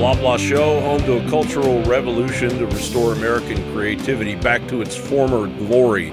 Blah Show, home to a cultural revolution to restore American creativity back to its former glory.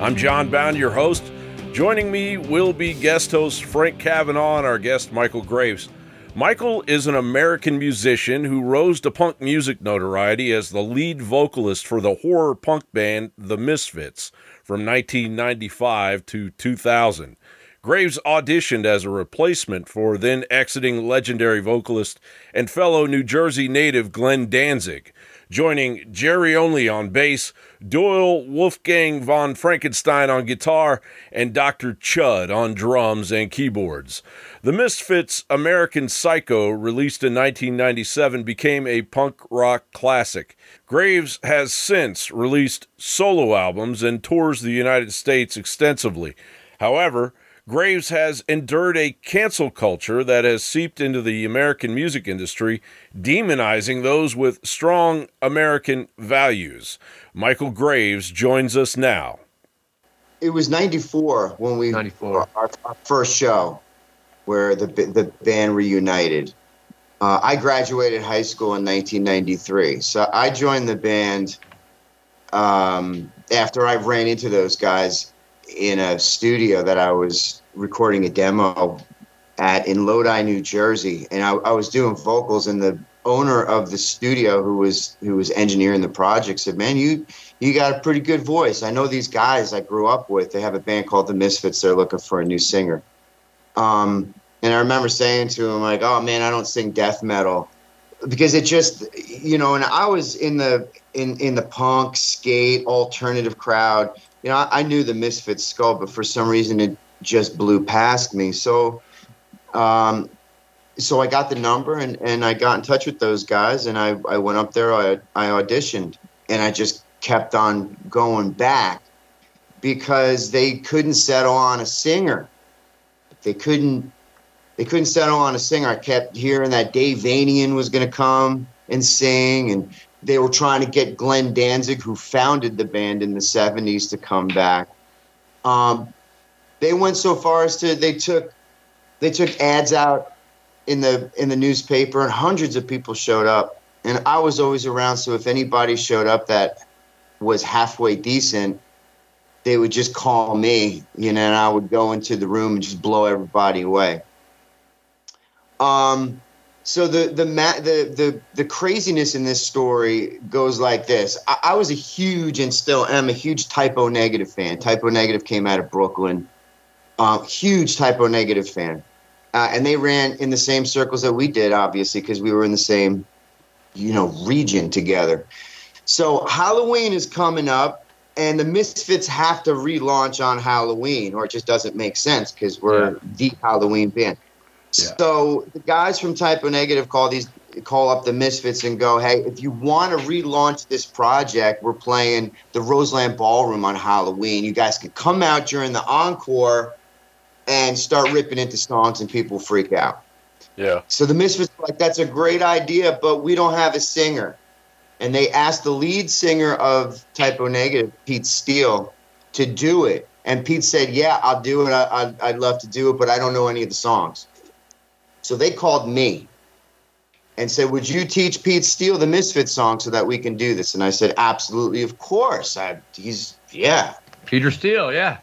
I'm John Bound, your host. Joining me will be guest host Frank Kavanaugh and our guest Michale Graves. Michale is an American musician who rose to punk music notoriety as the lead vocalist for the horror punk band The Misfits from 1995 to 2000. Graves auditioned as a replacement for then exiting legendary vocalist and fellow New Jersey native Glenn Danzig, joining Jerry Only on bass, Doyle Wolfgang von Frankenstein on guitar, and Dr. Chud on drums and keyboards. The Misfits' American Psycho, released in 1997, became a punk rock classic. Graves has since released solo albums and tours the United States extensively. However, Graves has endured a cancel culture that has seeped into the American music industry, demonizing those with strong American values. Michale Graves joins us now. It was 94 when we 94. Our, our first show where the the band reunited. Uh, I graduated high school in 1993, so I joined the band um, after I ran into those guys in a studio that I was recording a demo at in Lodi, New Jersey, and I, I was doing vocals, and the owner of the studio who was who was engineering the project said, "Man, you you got a pretty good voice. I know these guys I grew up with. They have a band called the Misfits. They're looking for a new singer." Um, and I remember saying to him, like, "Oh man, I don't sing death metal." Because it just, you know, and I was in the in in the punk, skate, alternative crowd. You know, I, I knew the Misfits skull, but for some reason it just blew past me. So, um, so I got the number and, and I got in touch with those guys and I, I went up there, I, I auditioned and I just kept on going back because they couldn't settle on a singer. They couldn't, they couldn't settle on a singer. I kept hearing that Dave Vanian was going to come and sing and they were trying to get Glenn Danzig, who founded the band in the 70s, to come back. Um, they went so far as to they took they took ads out in the in the newspaper and hundreds of people showed up and I was always around so if anybody showed up that was halfway decent they would just call me you know and I would go into the room and just blow everybody away um so the the the the the craziness in this story goes like this. I, I, was a huge and still am a huge Type O Negative fan. Type O Negative came out of Brooklyn. Uh, huge Type O Negative fan, uh, and they ran in the same circles that we did, obviously, because we were in the same, you know, region together. So Halloween is coming up, and the Misfits have to relaunch on Halloween, or it just doesn't make sense because we're yeah. the Halloween band. Yeah. So the guys from Type O Negative call these call up the Misfits and go, "Hey, if you want to relaunch this project, we're playing the Roseland Ballroom on Halloween. You guys can come out during the encore and start ripping into songs, and people freak out." Yeah. So the Misfits like, "That's a great idea, but we don't have a singer." And they asked the lead singer of Type O Negative, Pete Steele, to do it. And Pete said, "Yeah, I'll do it. I, I'd love to do it, but I don't know any of the songs." So they called me and said, Would you teach Pete Steele the Misfit song so that we can do this? And I said, Absolutely, of course. I, he's, yeah. Peter Steele, yeah.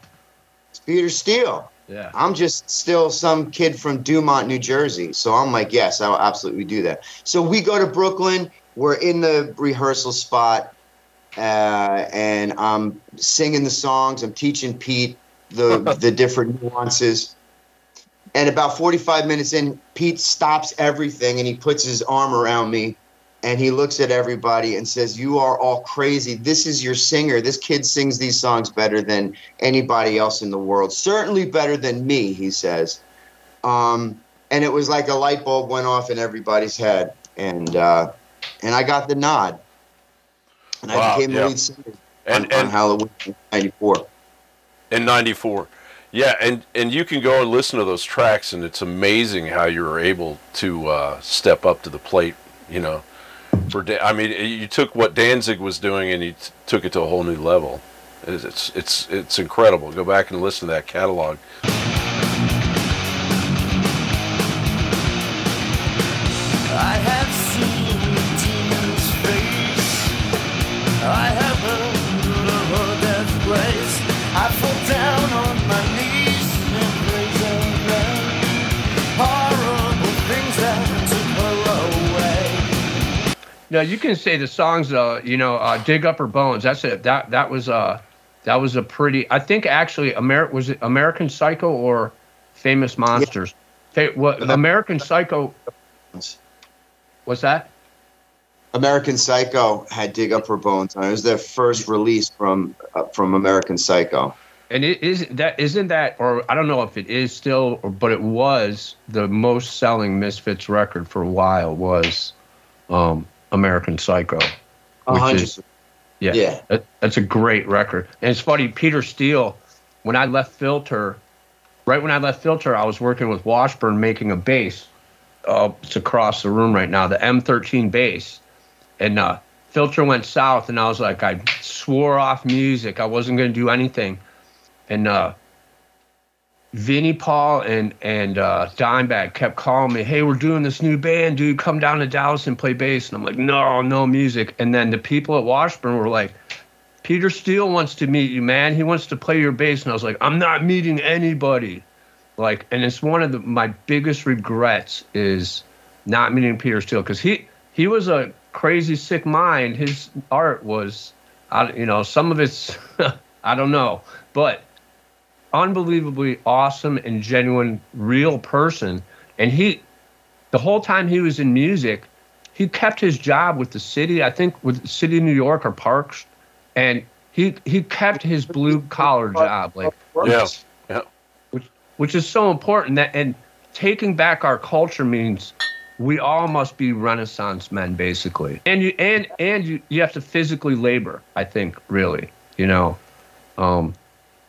It's Peter Steele. Yeah. I'm just still some kid from Dumont, New Jersey. So I'm like, Yes, I'll absolutely do that. So we go to Brooklyn. We're in the rehearsal spot. Uh, and I'm singing the songs. I'm teaching Pete the the different nuances. And about 45 minutes in, Pete stops everything and he puts his arm around me and he looks at everybody and says, You are all crazy. This is your singer. This kid sings these songs better than anybody else in the world. Certainly better than me, he says. Um, and it was like a light bulb went off in everybody's head. And uh, and I got the nod. And wow, I became yeah. the lead singer and, on, and, on Halloween in 94. In 94. Yeah, and and you can go and listen to those tracks, and it's amazing how you were able to uh, step up to the plate. You know, for da- I mean, you took what Danzig was doing and you t- took it to a whole new level. It's it's it's incredible. Go back and listen to that catalog. No, you can say the songs. Uh, you know, uh, "Dig Up Her Bones." That's it. That that was uh, that was a pretty. I think actually, Amer- was it American Psycho or Famous Monsters? Hey, what American Psycho? What's that? American Psycho had "Dig Up Her Bones" on it. It was their first release from uh, from American Psycho. And it is that isn't that, or I don't know if it is still, or, but it was the most selling Misfits record for a while was um, American Psycho, which is yeah, Yeah. that- that's a great record. And it's funny, Peter Steele, when I left Filter, right when I left Filter, I was working with Washburn making a bass. Uh, it's across the room right now, the M13 bass. And uh, Filter went south, and I was like, I swore off music. I wasn't going to do anything. And uh, Vinnie Paul and and uh, Dimebag kept calling me, "Hey, we're doing this new band, dude. Come down to Dallas and play bass." And I'm like, "No, no music." And then the people at Washburn were like, "Peter Steele wants to meet you, man. He wants to play your bass." And I was like, "I'm not meeting anybody." Like, and it's one of the, my biggest regrets is not meeting Peter Steele because he he was a crazy sick mind. His art was, I, you know, some of it's I don't know, but unbelievably awesome and genuine real person and he the whole time he was in music he kept his job with the city i think with the city of new york or parks and he he kept his blue collar job like Yeah. Yeah. which is so important that and taking back our culture means we all must be renaissance men basically and you and and you, you have to physically labor i think really you know um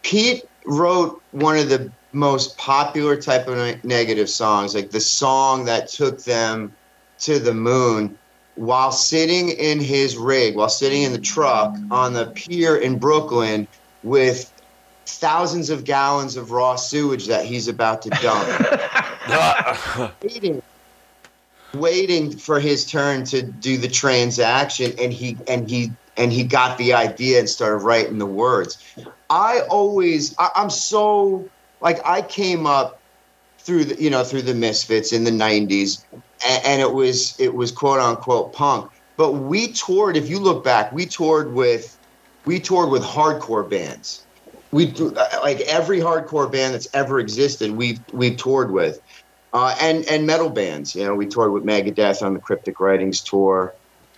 Pete wrote one of the most popular Type O Negative songs, like the song that took them to the moon, while sitting in his rig, while sitting in the truck on the pier in Brooklyn with thousands of gallons of raw sewage that he's about to dump. waiting, waiting for his turn to do the transaction, and he and he and he got the idea and started writing the words. I always, I, I'm so like I came up through the you know through the Misfits in the '90s, and, and it was it was quote unquote punk. But we toured. If you look back, we toured with we toured with hardcore bands. We like every hardcore band that's ever existed. We've we've toured with, uh, and and metal bands. You know, we toured with Megadeth on the Cryptic Writings tour,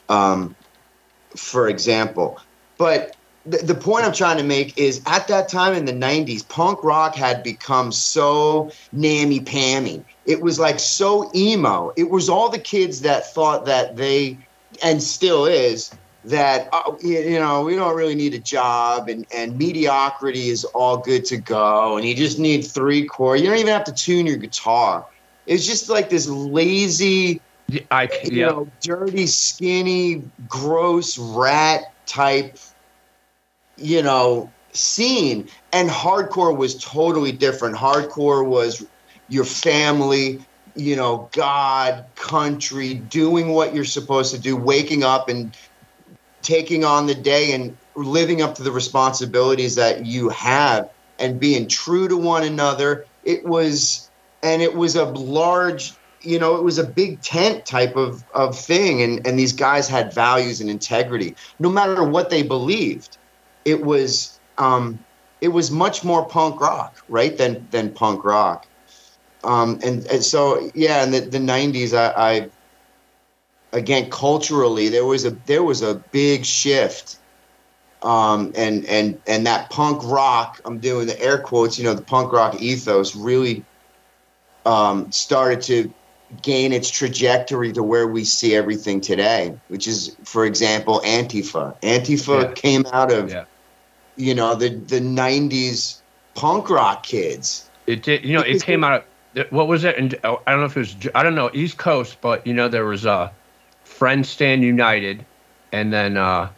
um, for example. But the, the point I'm trying to make is at that time in the 90s, punk rock had become so nammy pammy. It was like so emo. It was all the kids that thought that they, and still is, that, uh, you you know, we don't really need a job and, and mediocrity is all good to go. And you just need three chord. You don't even have to tune your guitar. It's just like this lazy, i you yeah know, dirty, skinny, gross rat type, you know, scene. And hardcore was totally different. Hardcore was your family, you know, God, country, doing what you're supposed to do, waking up and taking on the day and living up to the responsibilities that you have and being true to one another. It was, and it was a large, you know, it was a big tent type of, of thing. And, and these guys had values and integrity, no matter what they believed. It was, um, it was much more punk rock, right, than, than punk rock. Um, and, and so, yeah, in the, the 90s, I, I again culturally there was a there was a big shift um, and and and that punk rock i'm doing the air quotes you know the punk rock ethos really um, started to gain its trajectory to where we see everything today which is for example antifa antifa Yeah. came out of Yeah. you know the the 90s punk rock kids It did. You know, it came out. Of, what was it? And I don't know if it was. I don't know East Coast, but you know there was uh, Friends Stand United, and then uh,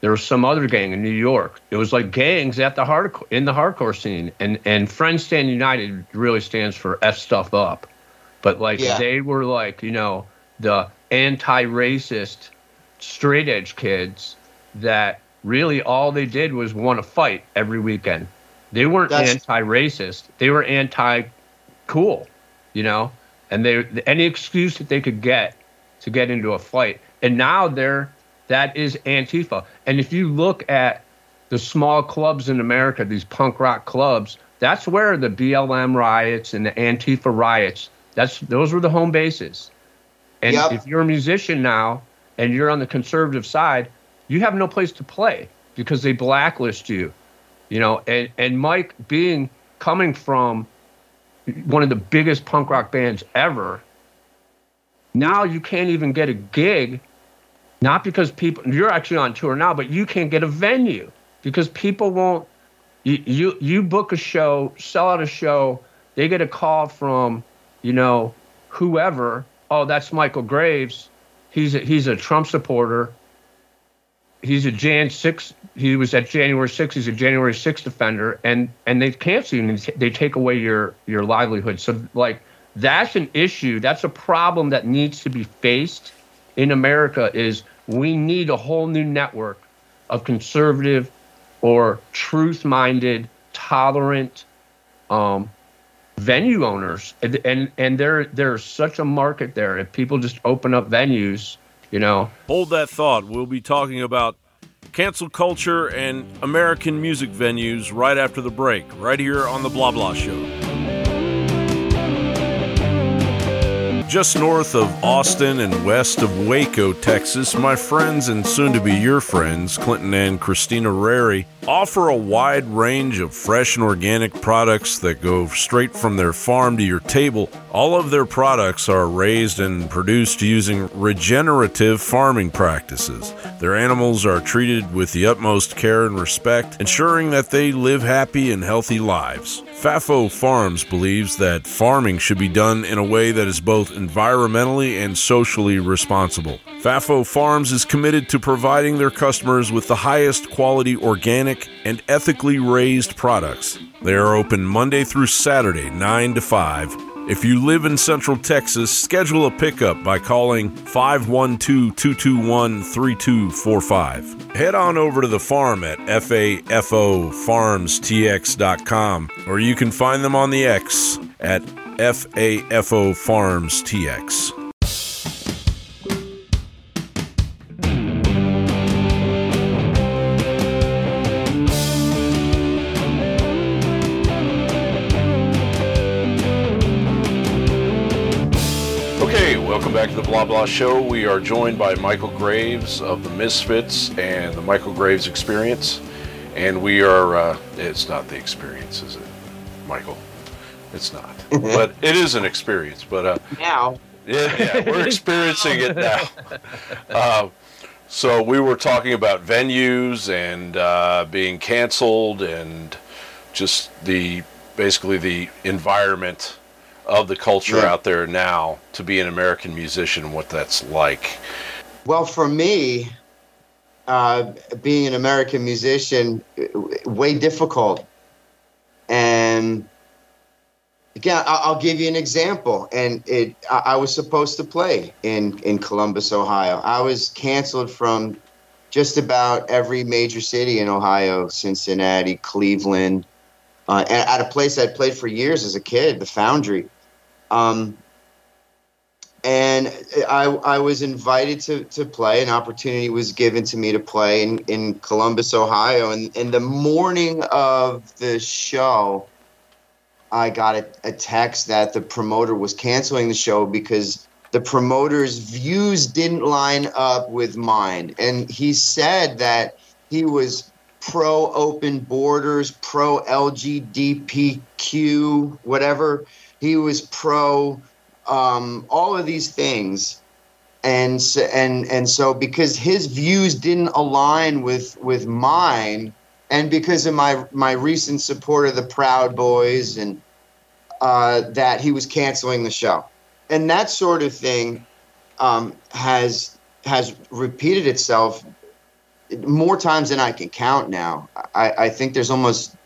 there was some other gang in New York. It was like gangs at the hardcore in the hardcore scene, and and Friends Stand United really stands for F stuff up, but like Yeah. they were like you know the anti-racist straight edge kids that really all they did was want to fight every weekend. They weren't That's- anti-racist. They were anti-cool, you know. And they any excuse that they could get to get into a fight. and now they're that is Antifa. And if you look at the small clubs in America, these punk rock clubs, that's where the BLM riots and the Antifa riots. That's those were the home bases. And yep. if you're a musician now and you're on the conservative side, you have no place to play because they blacklist you. You know, and, and Mike being coming from one of the biggest punk rock bands ever, now you can't even get a gig, not because people you're actually on tour now, but you can't get a venue because people won't you you, you book a show, sell out a show, they get a call from, you know, whoever, oh, that's Michale Graves. He's a, he's a Trump supporter he's a Jan six. He was at January 6. He's a January 6 defender, and and they cancel you and they take away your your livelihood. So like that's an issue. That's a problem that needs to be faced in America. Is we need a whole new network of conservative or truth-minded, tolerant um, venue owners, and, and and there there's such a market there. If people just open up venues you know. Hold that thought. We'll be talking about cancel culture and American music venues right after the break, right here on The Blah Blah Show. Just north of Austin and west of Waco, Texas, my friends and soon to be your friends, Clinton and Christina Rary, offer a wide range of fresh and organic products that go straight from their farm to your table. All of their products are raised and produced using regenerative farming practices. Their animals are treated with the utmost care and respect, ensuring that they live happy and healthy lives. FAFO Farms believes that farming should be done in a way that is both environmentally and socially responsible. FAFO Farms is committed to providing their customers with the highest quality organic and ethically raised products. They are open Monday through Saturday, 9 to 5. If you live in Central Texas, schedule a pickup by calling 512 221 3245. Head on over to the farm at fafofarmstx.com or you can find them on the X at fafofarmstx. back to the Blah Blah Show. We are joined by Michale Graves of the Misfits and the Michale Graves Experience. And we are, uh, it's not the experience, is it, Michale? It's not. but it is an experience. But uh, now. Yeah, yeah, we're experiencing it now. Uh, so we were talking about venues and uh, being canceled and just the basically the environment of the culture yeah. out there now to be an American musician, what that's like? Well, for me, uh, being an American musician, way difficult. And again, I'll give you an example. And it, I was supposed to play in in Columbus, Ohio. I was canceled from just about every major city in Ohio: Cincinnati, Cleveland, uh, and at a place I'd played for years as a kid, the Foundry. Um, and I, I was invited to, to play. An opportunity was given to me to play in, in Columbus, Ohio. And in the morning of the show, I got a, a text that the promoter was canceling the show because the promoter's views didn't line up with mine. And he said that he was pro open borders, pro LGBTQ, whatever he was pro um, all of these things, and so, and and so because his views didn't align with with mine, and because of my my recent support of the Proud Boys, and uh, that he was canceling the show, and that sort of thing um, has has repeated itself more times than I can count now. I, I think there's almost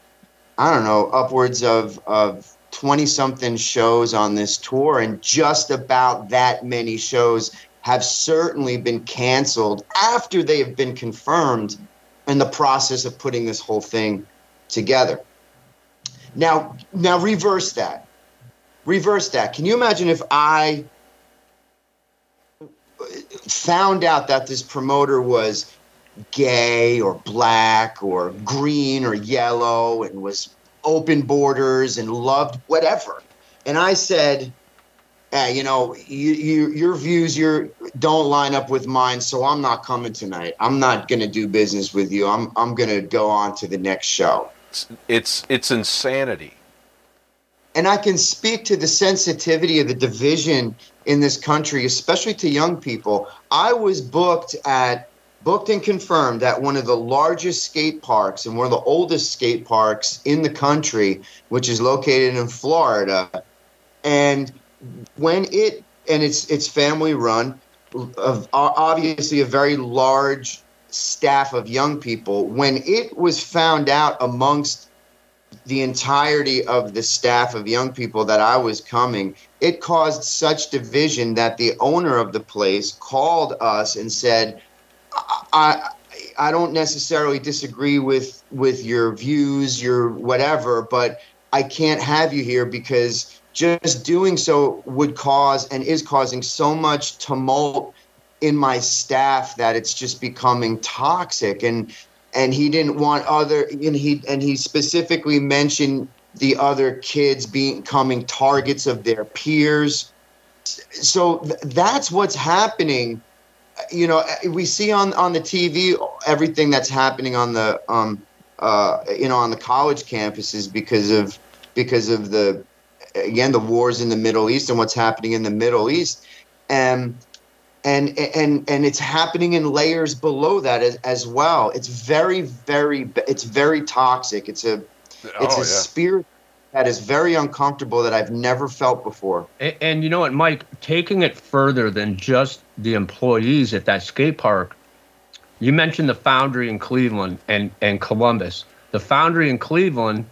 I don't know upwards of of 20 something shows on this tour, and just about that many shows have certainly been canceled after they have been confirmed in the process of putting this whole thing together. Now, now reverse that. Reverse that. Can you imagine if I found out that this promoter was gay or black or green or yellow and was open borders and loved whatever. And I said, hey, you know, you, you, your views your don't line up with mine, so I'm not coming tonight. I'm not going to do business with you. I'm I'm going to go on to the next show. It's, it's it's insanity. And I can speak to the sensitivity of the division in this country, especially to young people. I was booked at booked and confirmed at one of the largest skate parks and one of the oldest skate parks in the country, which is located in Florida. And when it and it's it's family run, of obviously a very large staff of young people. When it was found out amongst the entirety of the staff of young people that I was coming, it caused such division that the owner of the place called us and said, I, I don't necessarily disagree with with your views, your whatever, but I can't have you here because just doing so would cause and is causing so much tumult in my staff that it's just becoming toxic. And and he didn't want other and he and he specifically mentioned the other kids becoming targets of their peers. So th- that's what's happening you know we see on on the tv everything that's happening on the um uh you know on the college campuses because of because of the again the wars in the Middle East and what's happening in the Middle East, and and and and it's happening in layers below that as, as well. It's very very it's very toxic. It's a it's oh, a yeah. spirit that is very uncomfortable that I've never felt before. And, and, you know what, Mike, taking it further than just the employees at that skate park, you mentioned the foundry in Cleveland and, and Columbus. The foundry in Cleveland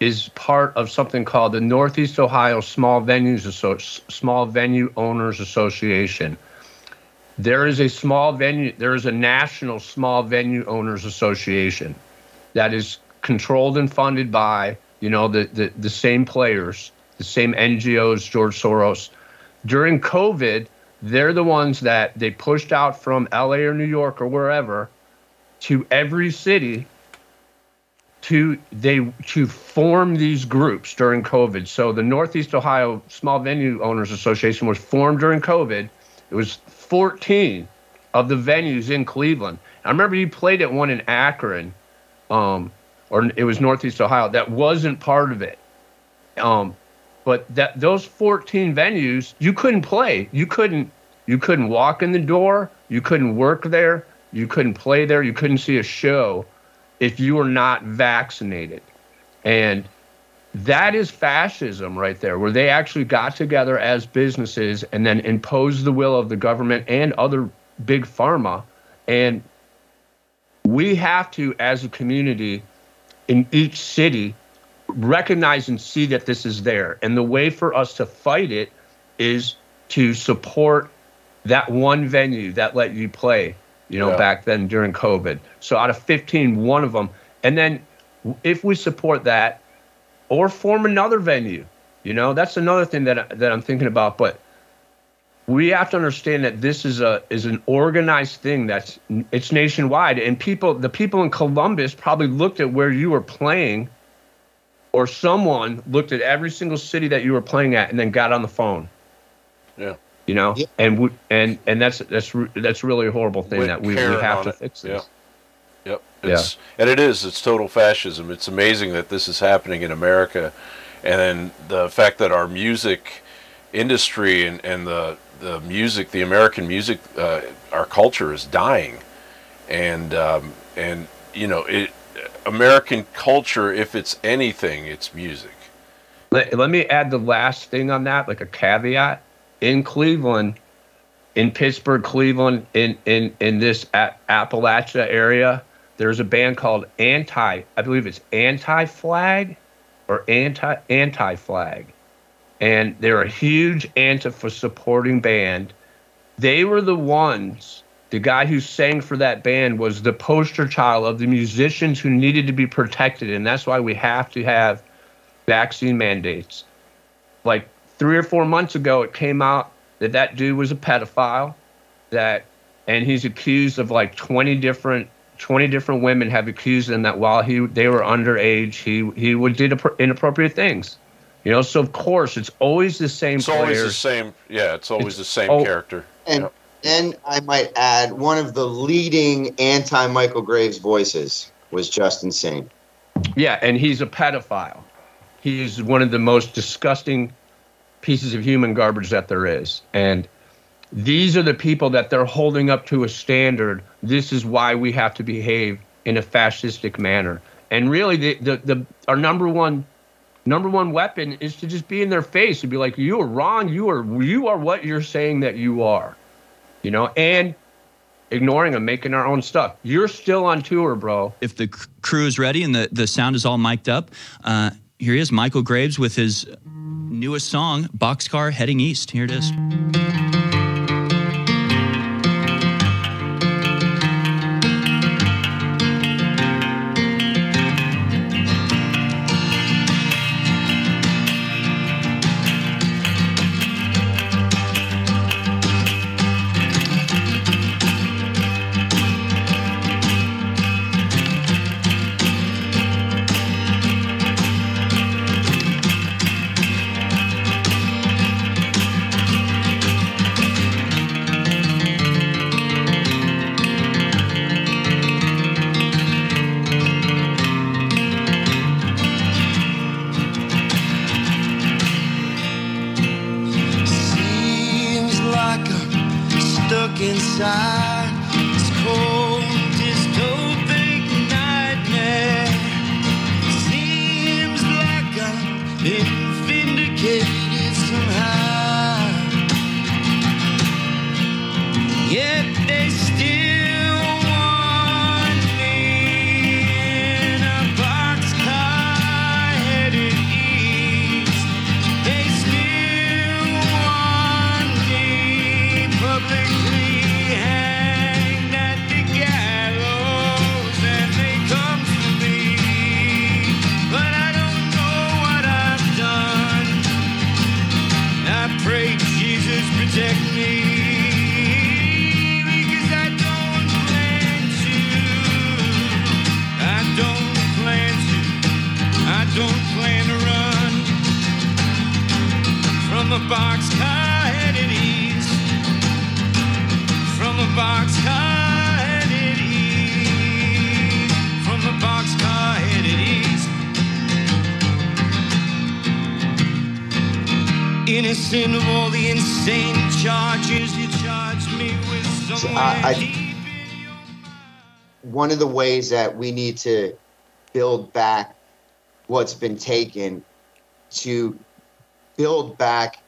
is part of something called the Northeast Ohio Small Venues Associ- Small Venue Owners Association. There is a small venue. There is a national small venue owners association that is controlled and funded by you know the the, the same players, the same NGOs, George Soros. During COVID, they're the ones that they pushed out from LA or New York or wherever to every city to they to form these groups during COVID. So the Northeast Ohio Small Venue Owners Association was formed during COVID. It was 14 of the venues in Cleveland. I remember you played at one in Akron, um, or it was Northeast Ohio. That wasn't part of it. Um, but that those 14 venues, you couldn't play. You couldn't you couldn't walk in the door. You couldn't work there. You couldn't play there. You couldn't see a show if you were not vaccinated. And that is fascism right there, where they actually got together as businesses and then imposed the will of the government and other big pharma. And we have to, as a community in each city, recognize and see that this is there. And the way for us to fight it is to support that one venue that let you play you know, yeah. back then during COVID. So out of 15, one of them. And then if we support that or form another venue, you know, that's another thing that that I'm thinking about. But we have to understand that this is a is an organized thing that's it's nationwide and people the people in Columbus probably looked at where you were playing or someone looked at every single city that you were playing at and then got on the phone. Yeah you know yeah. and we, and and that's that's that's really a horrible thing With that we, we have to it. fix this yeah. yep it's, yeah. and it is it's total fascism it's amazing that this is happening in america and then the fact that our music industry and, and the the music the american music uh, our culture is dying and um, and you know it american culture if it's anything it's music let, let me add the last thing on that like a caveat in Cleveland, in Pittsburgh, Cleveland, in in in this a- Appalachia area, there's a band called Anti. I believe it's Anti Flag, or Anti Anti Flag, and they're a huge Antifa supporting band. They were the ones. The guy who sang for that band was the poster child of the musicians who needed to be protected, and that's why we have to have vaccine mandates. Like three or four months ago, it came out that that dude was a pedophile. that, and he's accused of like 20 different 20 different women have accused him that while he they were underage, he he would did inappropriate things. You know, so of course it's always the same. It's always the same. Yeah, it's always it's, the same oh, character. And yep. then I might add one of the leading anti Michale Graves voices was Justin Sane. Yeah, and he's a pedophile. He's one of the most disgusting pieces of human garbage that there is, and these are the people that they're holding up to a standard. This is why we have to behave in a fascistic manner. And really, the, the, the our number one number one weapon is to just be in their face and be like, "You are wrong. You are you are what you're saying that you are," you know, and ignoring them, making our own stuff. You're still on tour, bro. If the crew is ready and the the sound is all mic'd up, uh, here he is, Michale Graves, with his newest song, "Boxcar Heading East." Here it is. Of the ways that we need to build back what's been taken to build back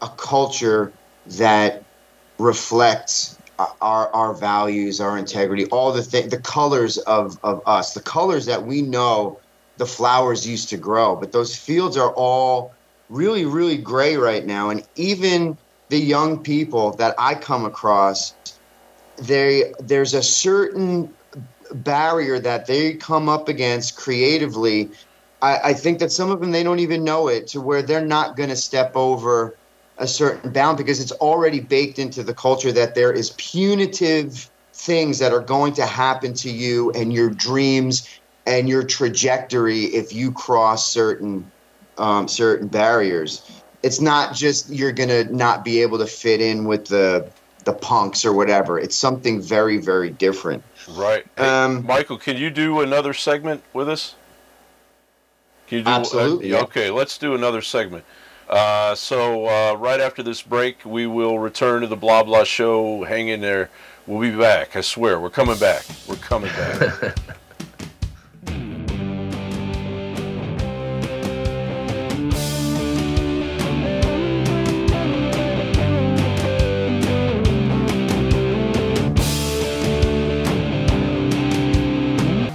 a culture that reflects our our values, our integrity, all the th- the colors of of us, the colors that we know the flowers used to grow. But those fields are all really, really gray right now. And even the young people that I come across, they there's a certain barrier that they come up against creatively. I, I think that some of them they don't even know it to where they're not going to step over a certain bound because it's already baked into the culture that there is punitive things that are going to happen to you and your dreams and your trajectory if you cross certain um, certain barriers. It's not just you're gonna not be able to fit in with the the punks or whatever. It's something very very different. Right. Hey, um, Michale, can you do another segment with us? Can you do, absolutely. Uh, okay, let's do another segment. Uh, so uh, right after this break, we will return to the Blah Blah Show. Hang in there. We'll be back. I swear, we're coming back. We're coming back.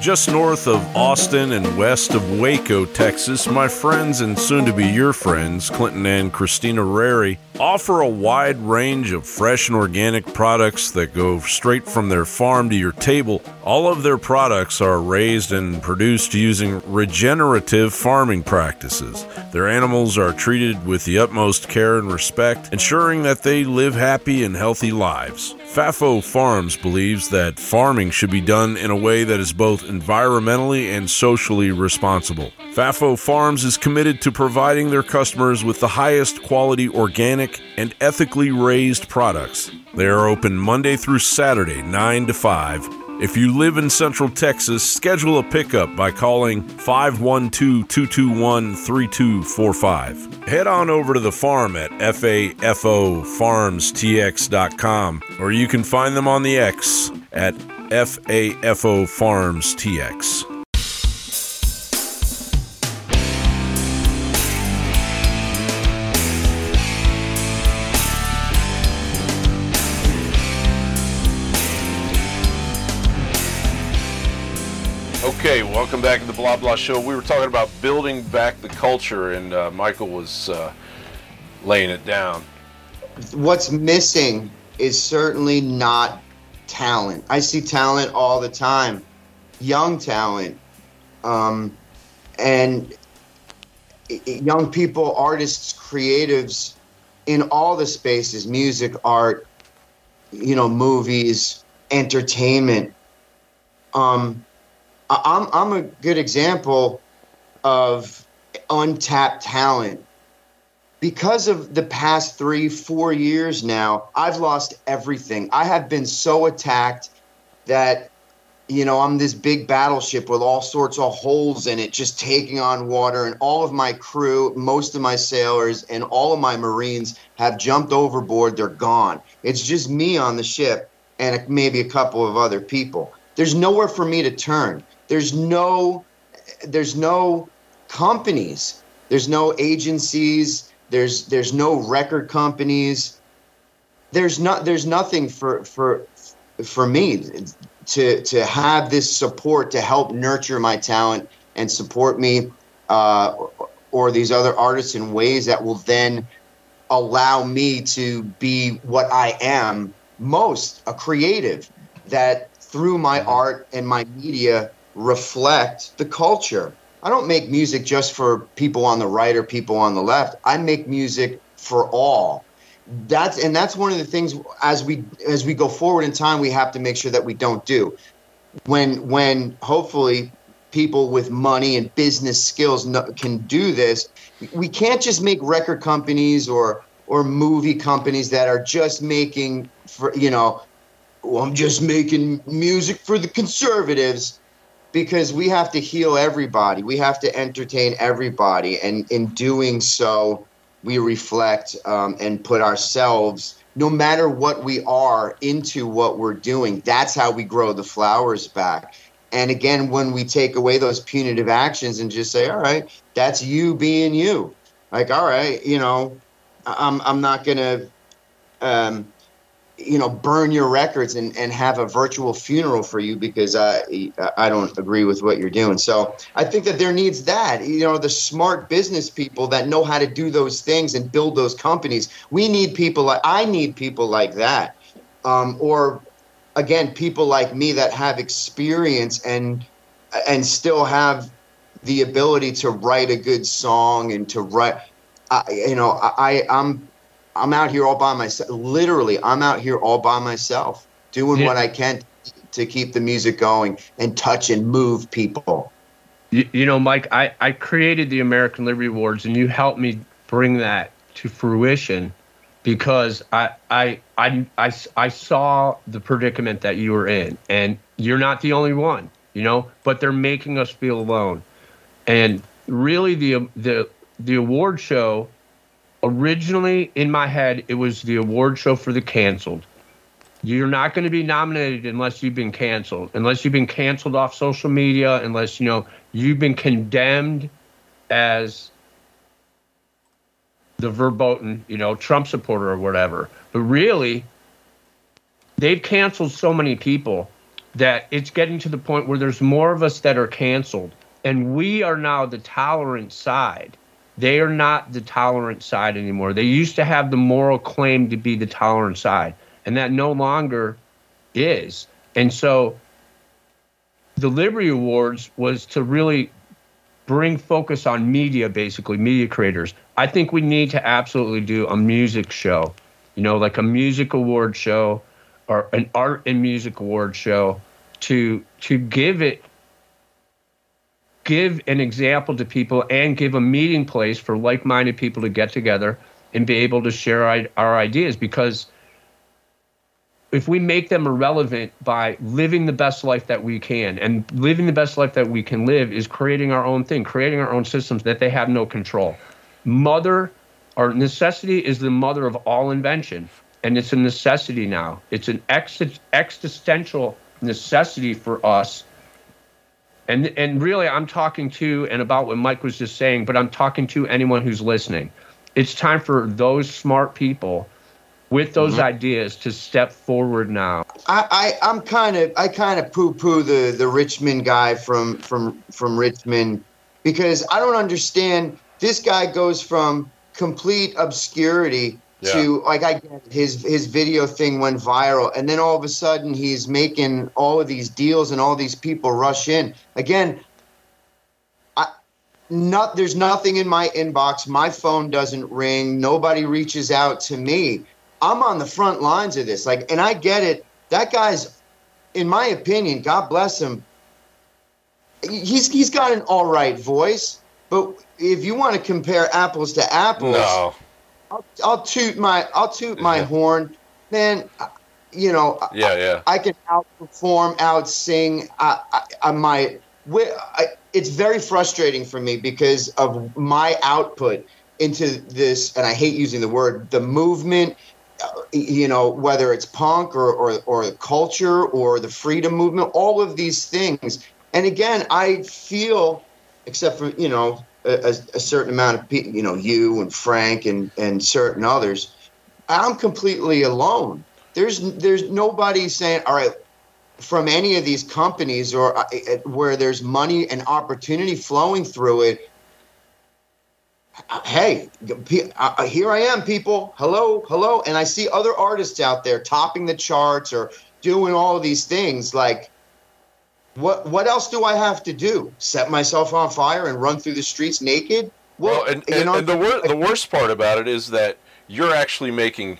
Just north of Austin and west of Waco, Texas, my friends and soon to be your friends, Clinton and Christina Rary, offer a wide range of fresh and organic products that go straight from their farm to your table. All of their products are raised and produced using regenerative farming practices. Their animals are treated with the utmost care and respect, ensuring that they live happy and healthy lives. FAFO Farms believes that farming should be done in a way that is both environmentally and socially responsible. FAFO Farms is committed to providing their customers with the highest quality organic and ethically raised products. They are open Monday through Saturday, 9 to 5. If you live in Central Texas, schedule a pickup by calling 512 221 3245. Head on over to the farm at FAFOFarmsTX.com or you can find them on the X at FAFOFarmsTX. Okay, welcome back to the Blah Blah Show. We were talking about building back the culture, and uh, Michale was uh, laying it down. What's missing is certainly not talent. I see talent all the time, young talent, um, and young people, artists, creatives in all the spaces music, art, you know, movies, entertainment. Um, I'm I'm a good example of untapped talent. Because of the past three, four years now, I've lost everything. I have been so attacked that, you know, I'm this big battleship with all sorts of holes in it, just taking on water. And all of my crew, most of my sailors, and all of my Marines have jumped overboard. They're gone. It's just me on the ship and maybe a couple of other people. There's nowhere for me to turn. There's no there's no companies. There's no agencies. There's there's no record companies. There's not there's nothing for for for me to to have this support to help nurture my talent and support me uh, or these other artists in ways that will then allow me to be what I am most a creative that through my mm-hmm. art and my media reflect the culture. I don't make music just for people on the right or people on the left. I make music for all. That's and that's one of the things as we as we go forward in time we have to make sure that we don't do. When when hopefully people with money and business skills can do this, we can't just make record companies or or movie companies that are just making for you know well, I'm just making music for the conservatives because we have to heal everybody. We have to entertain everybody, and in doing so, we reflect um, and put ourselves, no matter what we are, into what we're doing. That's how we grow the flowers back. And again, when we take away those punitive actions and just say, "All right, that's you being you," like, "All right, you know, I'm I'm not gonna." Um, you know burn your records and, and have a virtual funeral for you because I I don't agree with what you're doing. So I think that there needs that you know the smart business people that know how to do those things and build those companies. We need people like I need people like that, um, or again people like me that have experience and and still have the ability to write a good song and to write. I, you know I I'm I'm out here all by myself. Literally, I'm out here all by myself, doing yeah. what I can to keep the music going and touch and move people. You, you know, Mike, I, I created the American Liberty Awards, and you helped me bring that to fruition because I, I, I, I, I saw the predicament that you were in, and you're not the only one, you know, but they're making us feel alone. And really, the, the, the award show originally in my head it was the award show for the canceled. You're not going to be nominated unless you've been canceled. Unless you've been canceled off social media unless you know you've been condemned as the verboten you know trump supporter or whatever. But really they've canceled so many people that it's getting to the point where there's more of us that are canceled. And we are now the tolerant side they are not the tolerant side anymore. They used to have the moral claim to be the tolerant side, and that no longer is. And so the Liberty Awards was to really bring focus on media, basically, media creators. I think we need to absolutely do a music show, you know, like a music award show or an art and music award show to to give it give an example to people and give a meeting place for like-minded people to get together and be able to share our ideas because if we make them irrelevant by living the best life that we can and living the best life that we can live is creating our own thing creating our own systems that they have no control. Mother or necessity is the mother of all invention and it's a necessity now. It's an ex- existential necessity for us and and really i'm talking to and about what mike was just saying but i'm talking to anyone who's listening it's time for those smart people with those mm-hmm. ideas to step forward now? I, I am kind of I kind of poo poo the the Richmond guy from from from Richmond because I don't understand. This guy goes from complete obscurity yeah. to like I get his his video thing went viral, and then all of a sudden he's making all of these deals, and all these people rush in again. I, not there's nothing in my inbox. My phone doesn't ring. Nobody reaches out to me. I'm on the front lines of this. Like, and I get it. That guy's, in my opinion, God bless him. He's he's got an all right voice, but if you want to compare apples to apples, no. I'll, I'll toot my I'll toot my horn, man. You know, yeah, yeah. I, I can outperform, out sing. I, I, I might. I, it's very frustrating for me because of my output into this, and I hate using the word, the movement uh, you know, whether it's punk or, or, or the culture or the freedom movement, all of these things. And again, I feel, except for, you know, a, a certain amount of people, you know, you and Frank and, and certain others, I'm completely alone. There's, there's nobody saying, all right, from any of these companies or uh, where there's money and opportunity flowing through it, hey, uh, here I am, people. Hello, hello. And I see other artists out there topping the charts or doing all of these things. Like, what what else do I have to do? Set myself on fire and run through the streets naked? Well, well and, and, know, and the wor- the worst part about it is that you're actually making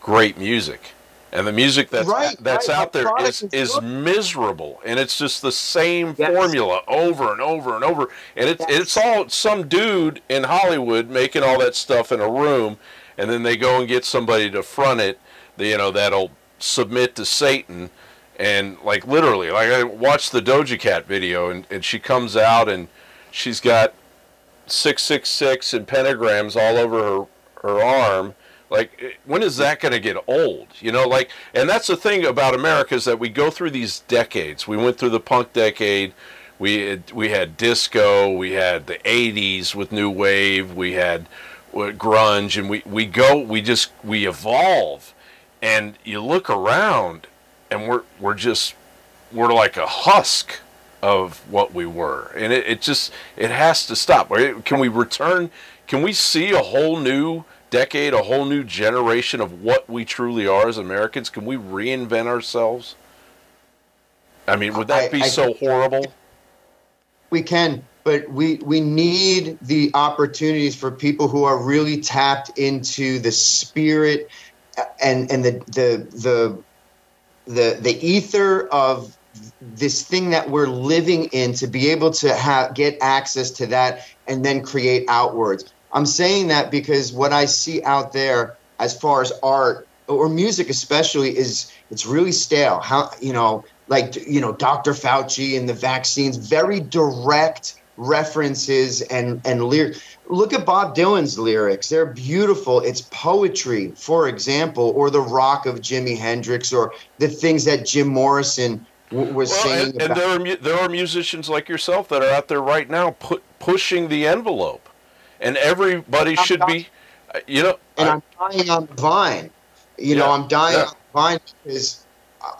great music and the music that's right, that's right. out there is is, is miserable and it's just the same yes. formula over and over and over and it's yes. it's all some dude in Hollywood making all that stuff in a room and then they go and get somebody to front it you know that'll submit to Satan and like literally like I watched the Doja Cat video and, and she comes out and she's got 666 and pentagrams all over her her arm like, eh, when is that going to get old? You know, like, and that's the thing about America is that we go through these decades. We went through the punk decade. We had, we had disco. We had the '80s with new wave. We had uh, grunge, and we we go. We just we evolve, and you look around, and we're we're just we're like a husk of what we were, and it, it just it has to stop. Can we return? Can we see a whole new decade, a whole new generation of what we truly are as Americans? Can we reinvent ourselves? I mean, would that be I, I, so horrible? We can, but we we need the opportunities for people who are really tapped into the spirit and and the the the the, the ether of this thing that we're living in to be able to get access to that and then create outwards I'm saying that because what I see out there as far as art or music especially is it's really stale. How you know, like you know, Dr. Fauci and the vaccines, very direct references and and lyrics. Look at Bob Dylan's lyrics; they're beautiful. It's poetry, for example, or the rock of Jimi Hendrix, or the things that Jim Morrison w- was well, saying. And, and there are there are musicians like yourself that are out there right now pu- pushing the envelope and everybody should be, you know. And I, am dying on the vine. You yeah, know, I'm dying yeah. on the vine because,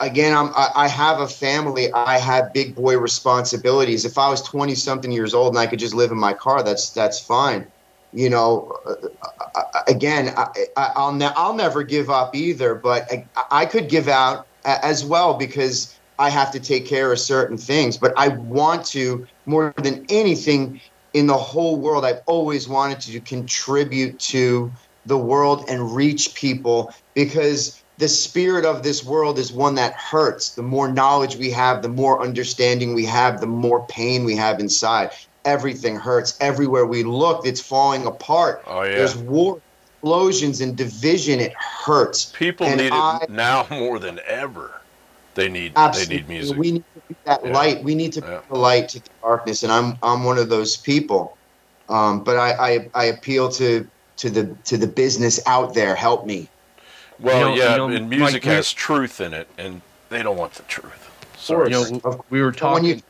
again, I'm I, have a family. I have big boy responsibilities. If I was 20 something years old and I could just live in my car, that's that's fine. you know, uh, again, I, will ne- I'll never give up either, but I, I could give out as well because I have to take care of certain things. But I want to more than anything in the whole world. I've always wanted to contribute to the world and reach people because the spirit of this world is one that hurts. The more knowledge we have, the more understanding we have, the more pain we have inside. Everything hurts. Everywhere we look, it's falling apart. Oh, yeah. There's war, explosions, and division. It hurts. People and need I, it now more than ever. They need absolutely. they need music. We need to be that Yeah. light. We need to Yeah. be the light to the darkness, and I'm I'm one of those people. Um, but I, I I appeal to to the to the business out there. Help me. Well, You know- yeah, you know, and music Mike, has truth in it, and they don't want the truth. Sorry. You know, we were talking. you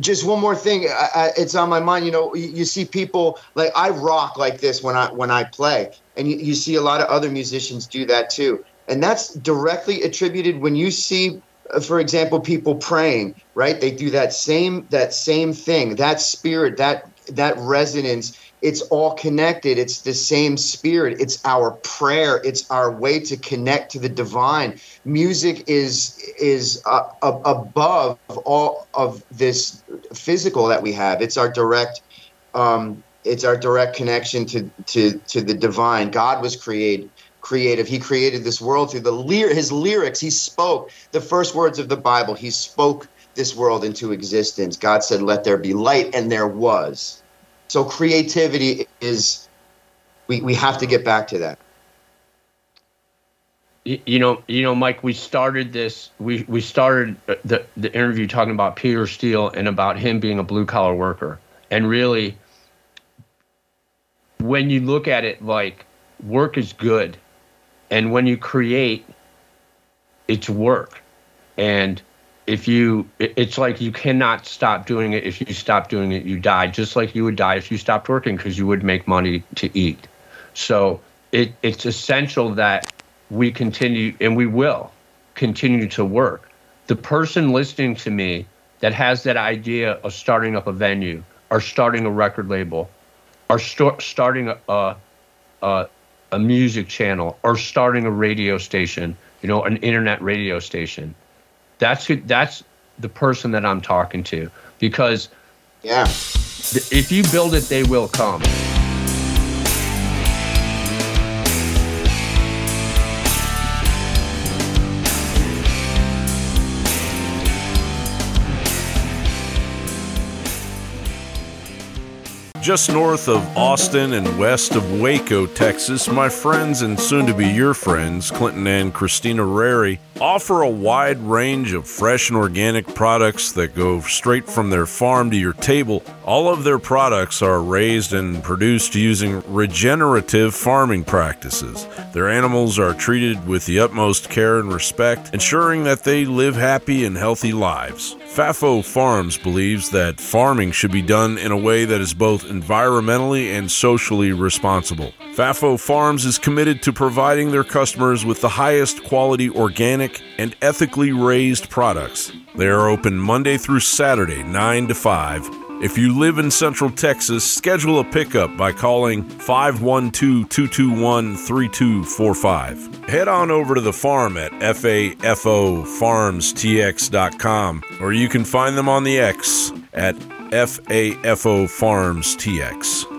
just one more thing I, I, it's on my mind you know you, you see people like i rock like this when i when i play and you, you see a lot of other musicians do that too and that's directly attributed when you see uh, for example people praying right they do that same that same thing that spirit that that resonance it's all connected. It's the same spirit. It's our prayer. It's our way to connect to the divine. Music is is uh, ab- above all of this physical that we have. It's our direct um, it's our direct connection to to to the divine. God was created creative. He created this world through the lyr- his lyrics. He spoke the first words of the bible. He spoke this world into existence. God said let there be light and there was so creativity is we, we have to get back to that. You know you know mike we started this we we started the the interview talking about peter steele and about him being a blue collar worker. And really when you look at it like work is good. And when you create it's work. And if you it's like you cannot stop doing it. If you stop doing it you die just like you would die if you stopped working because you would make money to eat. So it, it's essential that we continue and we will continue to work. The person listening to me that has that idea of starting up a venue or starting a record label or sto- starting a, a, a music channel or starting a radio station you know an internet radio station that's who that's the person that i'm talking to because yeah. if you build it they will come Just north of Austin and west of Waco, Texas, my friends and soon to be your friends, Clinton and Christina Rary, offer a wide range of fresh and organic products that go straight from their farm to your table. All of their products are raised and produced using regenerative farming practices. Their animals are treated with the utmost care and respect, ensuring that they live happy and healthy lives. Fafo Farms believes that farming should be done in a way that is both environmentally and socially responsible. Fafo Farms is committed to providing their customers with the highest quality organic and ethically raised products. They are open Monday through Saturday, 9 to 5. If you live in Central Texas, schedule a pickup by calling 512 221 3245. Head on over to the farm at fafofarmstx.com or you can find them on the X at fafofarmstx.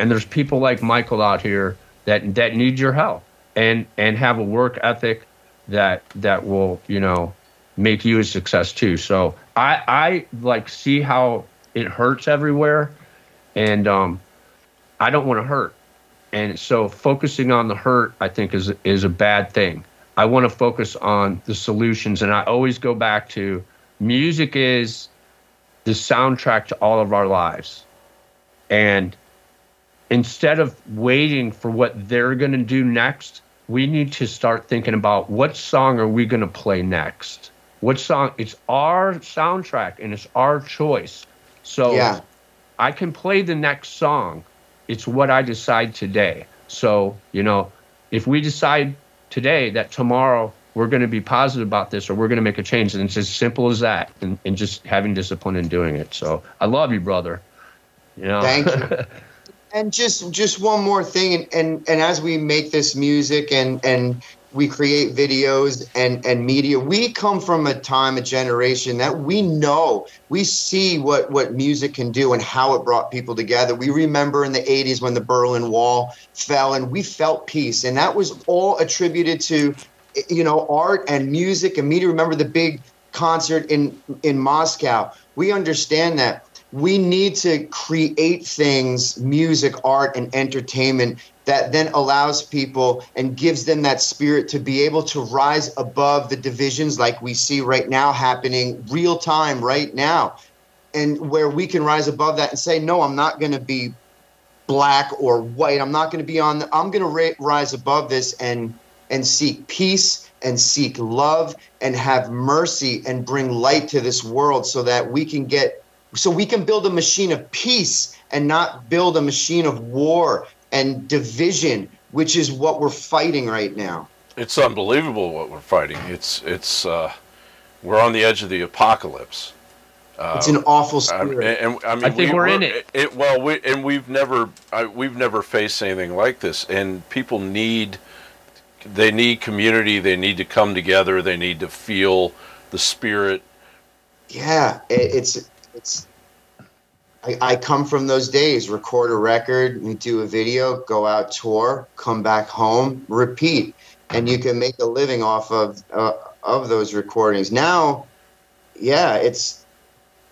And there's people like Michale out here that that need your help and and have a work ethic that that will you know make you a success too. So I I like see how it hurts everywhere, and um, I don't want to hurt, and so focusing on the hurt I think is is a bad thing. I want to focus on the solutions, and I always go back to music is the soundtrack to all of our lives, and instead of waiting for what they're going to do next, we need to start thinking about what song are we going to play next? What song? It's our soundtrack and it's our choice. So Yeah. I can play the next song it's what I decide today. So, you know, if we decide today that tomorrow we're going to be positive about this or we're going to make a change, and it's as simple as that, and, and just having discipline and doing it. So I love you, brother. You know. Thank you. and just just one more thing, and, and and as we make this music and and we create videos and and media we come from a time a generation that we know we see what what music can do and how it brought people together. We remember in the 80s when the berlin wall fell and we felt peace and that was all attributed to you know art and music and media. Remember the big concert in in moscow. We understand that we need to create things music art and entertainment that then allows people and gives them that spirit to be able to rise above the divisions like we see right now happening real time right now. And where we can rise above that and say no i'm not going to be black or white. I'm not going to be on the, i'm going to rise above this and and seek peace and seek love and have mercy and bring light to this world so that we can get so we can build a machine of peace and not build a machine of war and division, which is what we're fighting right now. It's unbelievable what we're fighting. It's it's uh, we're on the edge of the apocalypse. Uh, it's an awful spirit. and, and, I, mean, I think we, are in it. it. Well, we, and we've never I, we've never faced anything like this. And people need they need community. They need to come together. They need to feel the spirit. Yeah, it, it's it's I, I, come from those days record a record do a video go out tour come back home repeat. And you can make a living off of uh, of those recordings. Now yeah it's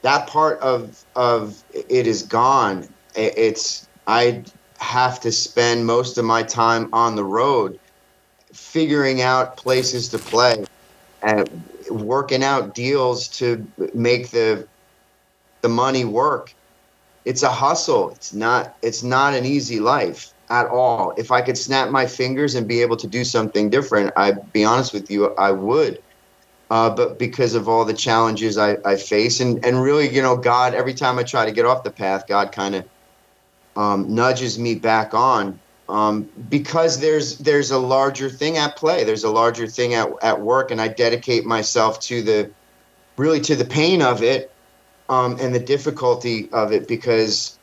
that part of of it is gone. It's i have to spend most of my time on the road figuring out places to play and working out deals to make the the money work it's a hustle. It's not it's not an easy life at all. If I could snap my fingers and be able to do something different, I'd be honest with you, I would. Uh, but because of all the challenges I, I face, and, and really, you know, God, every time I try to get off the path, God kind of um, nudges me back on um, because there's there's a larger thing at play. There's a larger thing at, at work, and I dedicate myself to the really to the pain of it um, and the difficulty of it because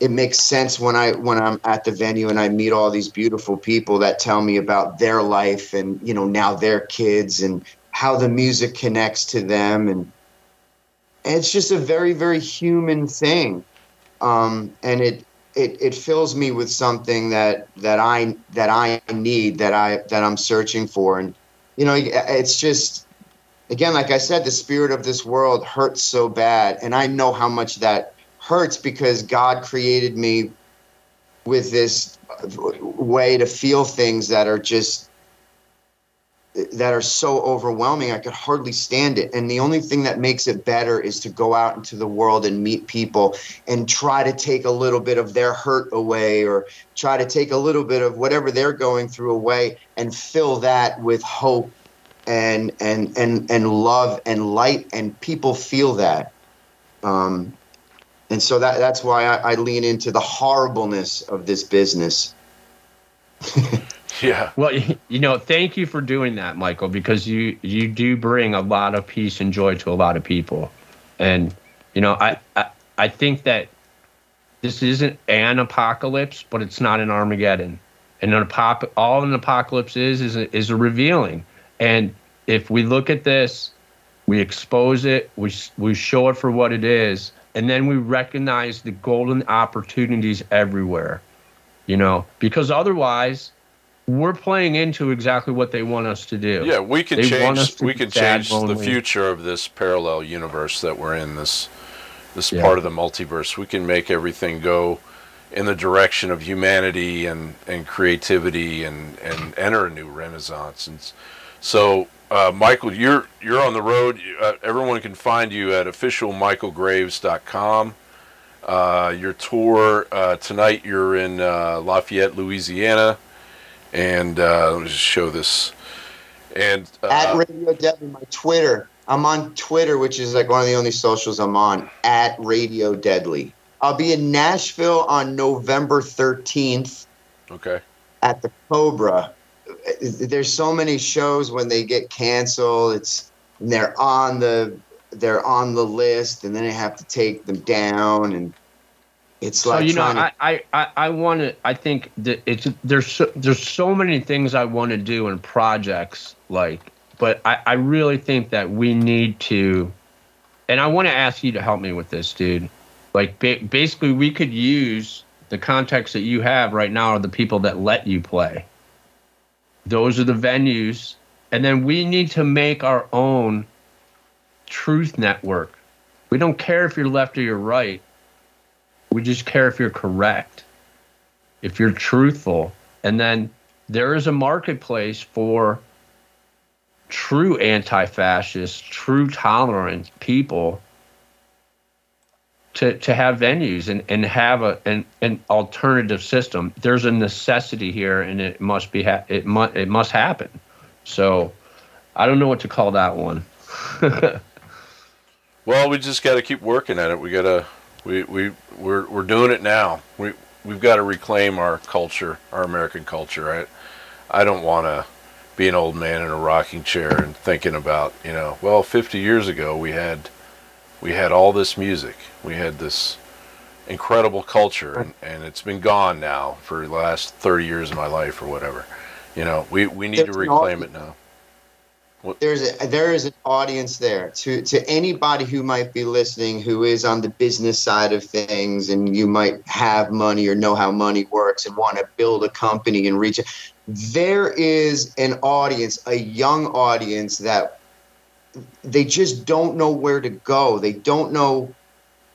it makes sense when I when I'm at the venue and I meet all these beautiful people that tell me about their life and you know now their kids and how the music connects to them. And, and it's just a very very human thing. Um, and it it it fills me with something that that I that I need that I that I'm searching for. And you know it's just again, like I said, the spirit of this world hurts so bad. And I know how much that hurts because God created me with this way to feel things that are just that are so overwhelming I could hardly stand it. And the only thing that makes it better is to go out into the world and meet people and try to take a little bit of their hurt away or try to take a little bit of whatever they're going through away and fill that with hope and and and and love and light and people feel that. Um, and so that that's why I, I lean into the horribleness of this business. Yeah. Well you know thank you for doing that michale because you you do bring a lot of peace and joy to a lot of people. And you know i i, I think that this isn't an apocalypse but it's not an armageddon. And an apop- all an apocalypse is is a, is a revealing and if we look at this, we expose it, we, we show it for what it is, and then we recognize the golden opportunities everywhere, you know, because otherwise, we're playing into exactly what they want us to do. Yeah, we can they change. We can change the future of this parallel universe that we're in. This this yeah. part of the multiverse. We can make everything go in the direction of humanity and, and creativity and, and enter a new renaissance. And so, uh, Michale, you're you're on the road. Uh, everyone can find you at officialmichaelgraves.com. Uh, your tour uh, tonight. You're in uh, Lafayette, Louisiana, and uh, let me just show this. And at Radio Deadly, my Twitter. I'm on Twitter, which is like one of the only socials I'm on. At Radio Deadly. I'll be in Nashville on November 13th Okay. at the Cobra. There's so many shows when they get canceled. It's they're on the they're on the list, and then they have to take them down, and it's So like you know, I I I, I want to. I think that it's there's so, there's so many things I want to do in projects like, but I I really think that we need to, and I want to ask you to help me with this, dude. Like ba- basically, we could use the context that you have right now are the people that let you play. Those are the venues, and then we need to make our own truth network. We don't care if you're left or you're right. We just care if you're correct, if you're truthful. And then there is a marketplace for true anti fascist, true tolerant people to, to have venues and, and have a, an, an alternative system. There's a necessity here and it must be ha- it, mu- it must happen. So I don't know what to call that one. Well, we just got to keep working at it. We got to we we we're we're doing it now. We we've got to reclaim our culture, our American culture. Right? I don't want to be an old man in a rocking chair and thinking about, you know, well, 50 years ago we had we had all this music. We had this incredible culture and, and it's been gone now for the last 30 years of my life or whatever. You know, we we need to There's an reclaim it now. there's a there is an audience there to to anybody who might be listening who is on the business side of things and you might have money or know how money works and want to build a company and reach it there is an audience a young audience that they just don't know where to go they don't know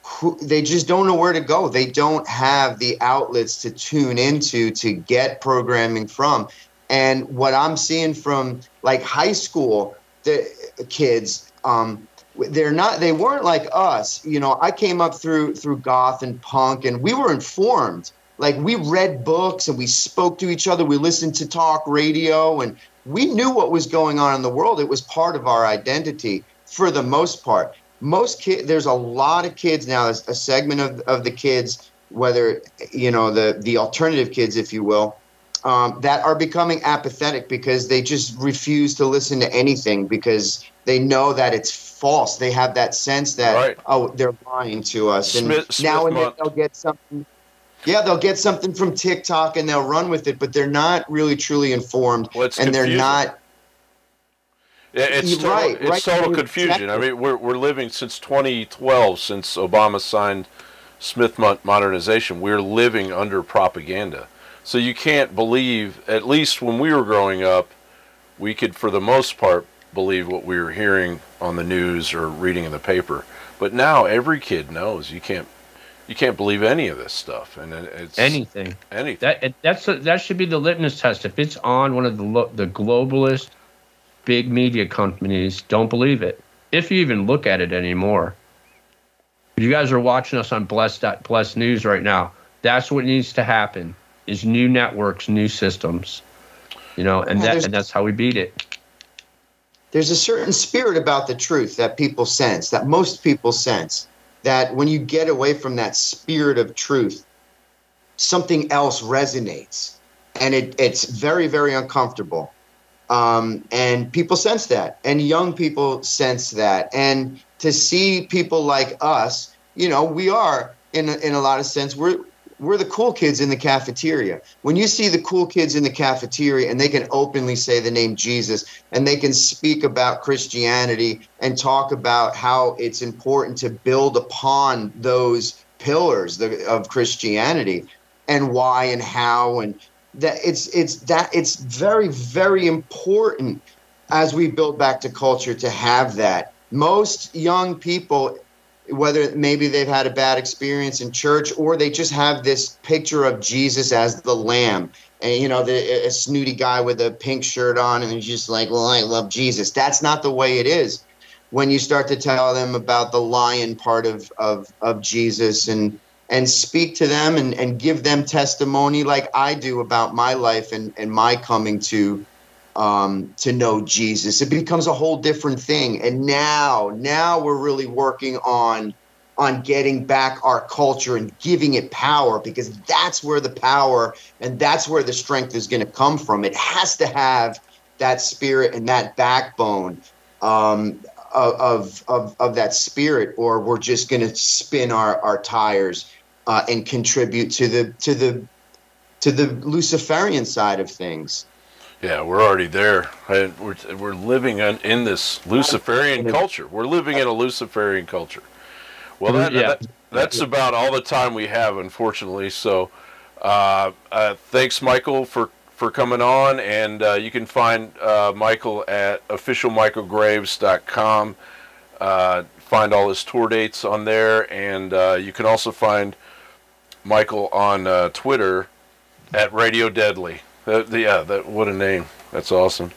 who they just don't know where to go they don't have the outlets to tune into to get programming from and what I'm seeing from like high school the kids, um, they're not they weren't like us. You know, I came up through through goth and punk, and we were informed. Like we read books and we spoke to each other. We listened to talk radio, and we knew what was going on in the world. It was part of our identity for the most part. Most kids, there's a lot of kids now. A segment of of the kids, whether you know the the alternative kids, if you will, um, that are becoming apathetic because they just refuse to listen to anything because they know that it's false. They have that sense that Right. oh, they're lying to us, and now Smith and then they'll get something. Yeah, they'll get something from TikTok and they'll run with it, but they're not really truly informed, Well, it's and they're not. It's total, right, it's right. total confusion. I mean, we're we're living since 2012, since Obama signed Smith modernization. We're living under propaganda. So you can't believe. At least when we were growing up, we could, for the most part, believe what we were hearing on the news or reading in the paper. But now every kid knows you can't you can't believe any of this stuff, and it's Anything. anything. That that's a, that should be the litmus test. If it's on one of the lo- the globalist big media companies, don't believe it. If you even look at it anymore. If you guys are watching us on Blessed Blessed News right now, that's what needs to happen: is new networks, new systems. You know, and Yeah, that and that's how we beat it. there's a certain spirit about the truth that people sense, that most people sense, that when you get away from that spirit of truth, something else resonates. And it, it's very, very uncomfortable. Um, and people sense that. And young people sense that. And to see people like us, you know, we are, in in a lot of sense, we're, we're the cool kids in the cafeteria. When you see the cool kids in the cafeteria and they can openly say the name Jesus and they can speak about Christianity and talk about how it's important to build upon those pillars of Christianity and why and how and that it's it's that it's very very important as we build back to culture to have that most young people whether maybe they've had a bad experience in church or they just have this picture of Jesus as the lamb. And you know the a snooty guy with a pink shirt on and he's just like well I love Jesus. That's not the way it is. When you start to tell them about the lion part of of of Jesus and and speak to them and, and give them testimony like I do about my life and, and my coming to um, to know Jesus. It becomes a whole different thing. And now, now we're really working on on getting back our culture and giving it power because that's where the power and that's where the strength is going to come from. It has to have that spirit and that backbone um, of, of, of that spirit, or we're just going to spin our, our tires uh, and contribute to the to the to the Luciferian side of things. Yeah, we're already there. We're, we're living in, in this Luciferian culture. We're living in a Luciferian culture. Well, that, yeah. that, that's about all the time we have, unfortunately. So, uh, uh, thanks, Michale, for for coming on, and uh, you can find uh, Michale at officialmichaelgraves.com. Uh, find all his tour dates on there, and uh, you can also find Michale on uh, Twitter at Radio Deadly. Yeah, that what a name! That's awesome.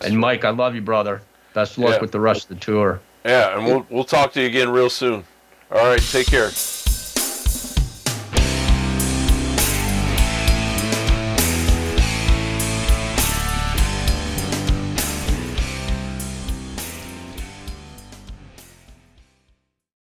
And Mike, I love you, brother. Best of luck yeah. with the rest of the tour. Yeah, and we'll we'll talk to you again real soon. All right, take care.